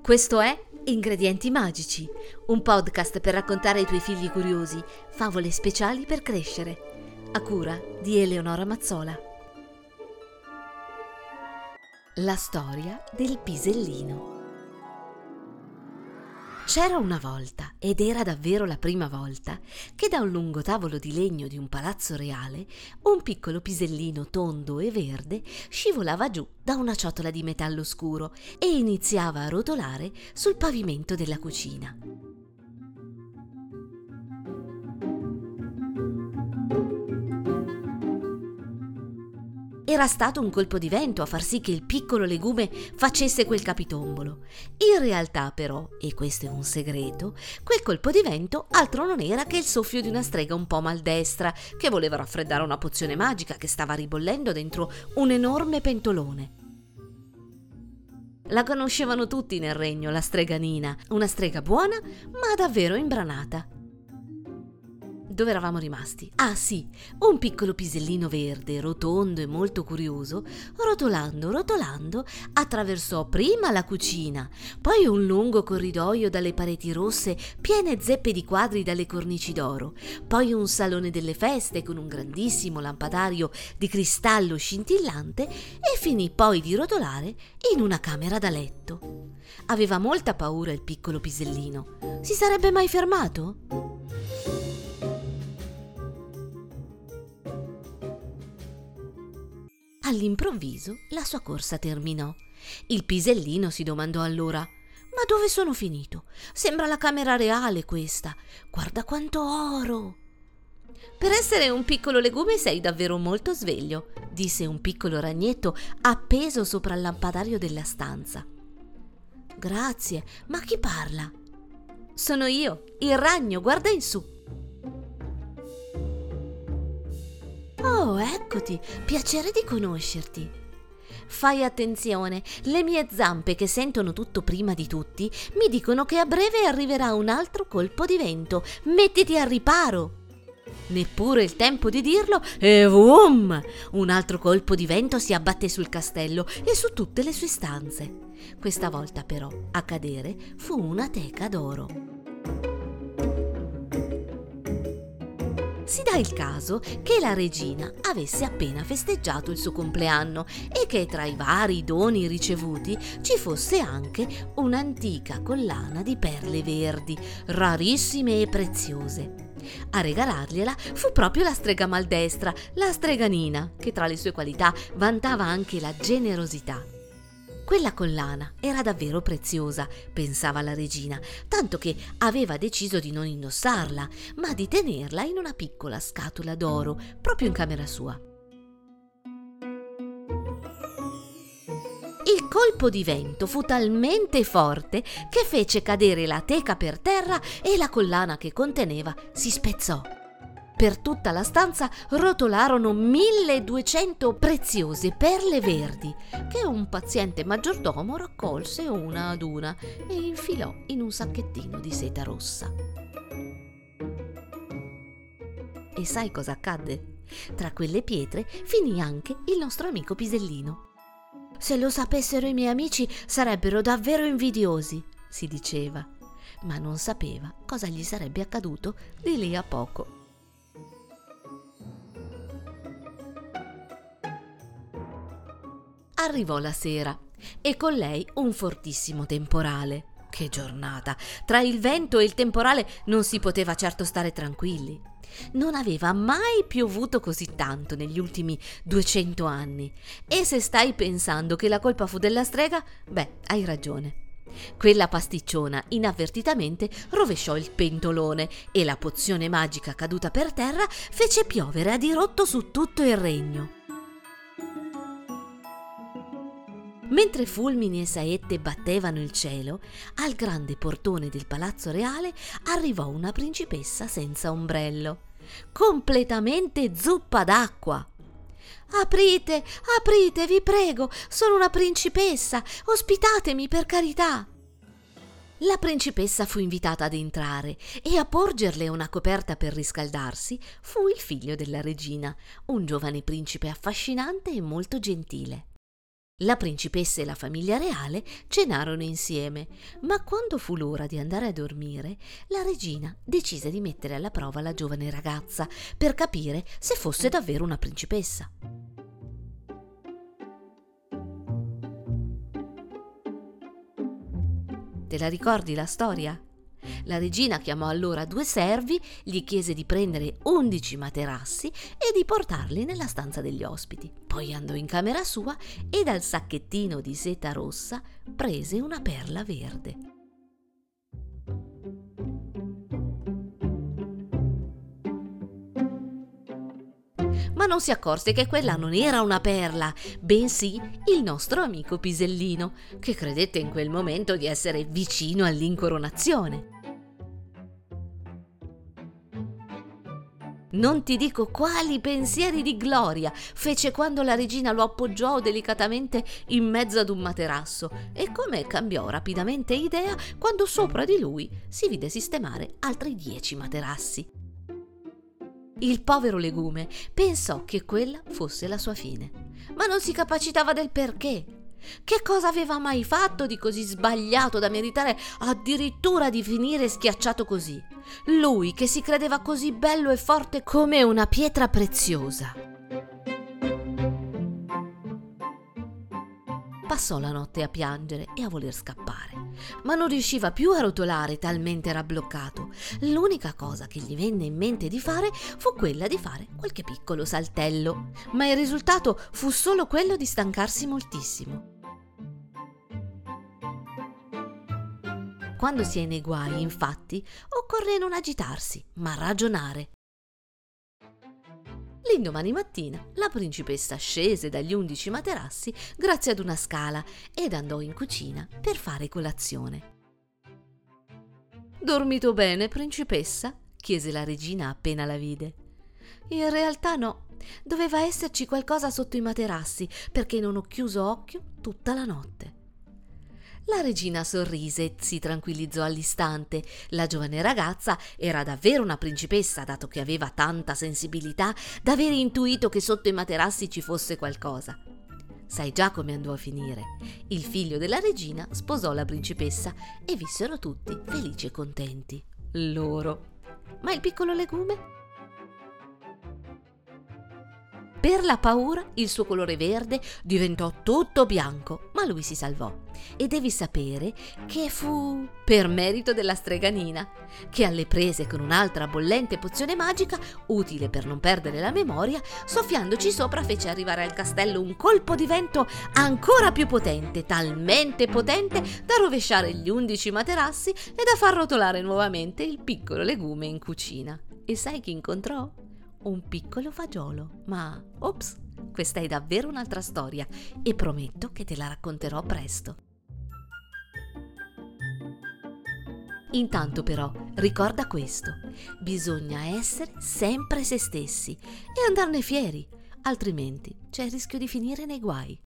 Questo è Ingredienti Magici, un podcast per raccontare ai tuoi figli curiosi favole speciali per crescere, a cura di Eleonora Mazzola. La storia del pisellino. C'era una volta, ed era davvero la prima volta, che da un lungo tavolo di legno di un palazzo reale un piccolo pisellino tondo e verde scivolava giù da una ciotola di metallo scuro e iniziava a rotolare sul pavimento della cucina. Era stato un colpo di vento a far sì che il piccolo legume facesse quel capitombolo. In realtà, però, e questo è un segreto, quel colpo di vento altro non era che il soffio di una strega un po' maldestra che voleva raffreddare una pozione magica che stava ribollendo dentro un enorme pentolone. La conoscevano tutti nel regno, la streganina, una strega buona ma davvero imbranata. Dove eravamo rimasti? Ah sì, un piccolo pisellino verde, rotondo e molto curioso, rotolando, rotolando, attraversò prima la cucina, poi un lungo corridoio dalle pareti rosse piene zeppe di quadri dalle cornici d'oro, poi un salone delle feste con un grandissimo lampadario di cristallo scintillante e finì poi di rotolare in una camera da letto. Aveva molta paura il piccolo pisellino. Si sarebbe mai fermato? All'improvviso la sua corsa terminò. Il pisellino si domandò allora Ma dove sono finito? Sembra la camera reale questa. Guarda quanto oro. Per essere un piccolo legume sei davvero molto sveglio, disse un piccolo ragnetto appeso sopra il lampadario della stanza. Grazie, ma chi parla? Sono io, il ragno, guarda in su. Eccoti, piacere di conoscerti. Fai attenzione, le mie zampe che sentono tutto prima di tutti mi dicono che a breve arriverà un altro colpo di vento. Mettiti al riparo. Neppure il tempo di dirlo e boom! Un altro colpo di vento si abbatté sul castello e su tutte le sue stanze. Questa volta però a cadere fu una teca d'oro. Si dà il caso che la regina avesse appena festeggiato il suo compleanno e che tra i vari doni ricevuti ci fosse anche un'antica collana di perle verdi, rarissime e preziose. A regalargliela fu proprio la strega maldestra, la streganina, che tra le sue qualità vantava anche la generosità. Quella collana era davvero preziosa, pensava la regina, tanto che aveva deciso di non indossarla, ma di tenerla in una piccola scatola d'oro, proprio in camera sua. Il colpo di vento fu talmente forte che fece cadere la teca per terra e la collana che conteneva si spezzò. Per tutta la stanza rotolarono 1200 preziose perle verdi che un paziente maggiordomo raccolse una ad una e infilò in un sacchettino di seta rossa. E sai cosa accadde? Tra quelle pietre finì anche il nostro amico Pisellino. Se lo sapessero i miei amici sarebbero davvero invidiosi, si diceva, ma non sapeva cosa gli sarebbe accaduto di lì a poco. Arrivò la sera e con lei un fortissimo temporale. Che giornata! Tra il vento e il temporale non si poteva certo stare tranquilli. Non aveva mai piovuto così tanto negli ultimi 200 anni. E se stai pensando che la colpa fu della strega, beh, hai ragione. Quella pasticciona inavvertitamente rovesciò il pentolone e la pozione magica caduta per terra fece piovere a dirotto su tutto il regno. Mentre fulmini e saette battevano il cielo, al grande portone del palazzo reale arrivò una principessa senza ombrello, completamente zuppa d'acqua. Aprite, aprite, vi prego, sono una principessa, ospitatemi per carità. La principessa fu invitata ad entrare e a porgerle una coperta per riscaldarsi fu il figlio della regina, un giovane principe affascinante e molto gentile. La principessa e la famiglia reale cenarono insieme, ma quando fu l'ora di andare a dormire, la regina decise di mettere alla prova la giovane ragazza per capire se fosse davvero una principessa. Te la ricordi la storia? La regina chiamò allora due servi, gli chiese di prendere undici materassi e di portarli nella stanza degli ospiti. Poi andò in camera sua e dal sacchettino di seta rossa prese una perla verde. ma non si accorse che quella non era una perla, bensì il nostro amico Pisellino, che credette in quel momento di essere vicino all'incoronazione. Non ti dico quali pensieri di gloria fece quando la regina lo appoggiò delicatamente in mezzo ad un materasso e come cambiò rapidamente idea quando sopra di lui si vide sistemare altri dieci materassi. Il povero legume pensò che quella fosse la sua fine, ma non si capacitava del perché. Che cosa aveva mai fatto di così sbagliato da meritare addirittura di finire schiacciato così? Lui che si credeva così bello e forte come una pietra preziosa. Passò la notte a piangere e a voler scappare, ma non riusciva più a rotolare talmente era bloccato. L'unica cosa che gli venne in mente di fare fu quella di fare qualche piccolo saltello, ma il risultato fu solo quello di stancarsi moltissimo. Quando si è nei guai, infatti, occorre non agitarsi, ma ragionare. L'indomani mattina la principessa scese dagli undici materassi grazie ad una scala ed andò in cucina per fare colazione. Dormito bene, principessa? chiese la regina appena la vide. In realtà no, doveva esserci qualcosa sotto i materassi perché non ho chiuso occhio tutta la notte. La regina sorrise e si tranquillizzò all'istante. La giovane ragazza era davvero una principessa, dato che aveva tanta sensibilità da aver intuito che sotto i materassi ci fosse qualcosa. Sai già come andò a finire. Il figlio della regina sposò la principessa e vissero tutti felici e contenti. Loro. Ma il piccolo legume? Per la paura il suo colore verde diventò tutto bianco, ma lui si salvò. E devi sapere che fu per merito della streganina, che alle prese con un'altra bollente pozione magica, utile per non perdere la memoria, soffiandoci sopra fece arrivare al castello un colpo di vento ancora più potente, talmente potente da rovesciare gli undici materassi e da far rotolare nuovamente il piccolo legume in cucina. E sai chi incontrò? Un piccolo fagiolo. Ma, ops, questa è davvero un'altra storia e prometto che te la racconterò presto. Intanto però ricorda questo, bisogna essere sempre se stessi e andarne fieri, altrimenti c'è il rischio di finire nei guai.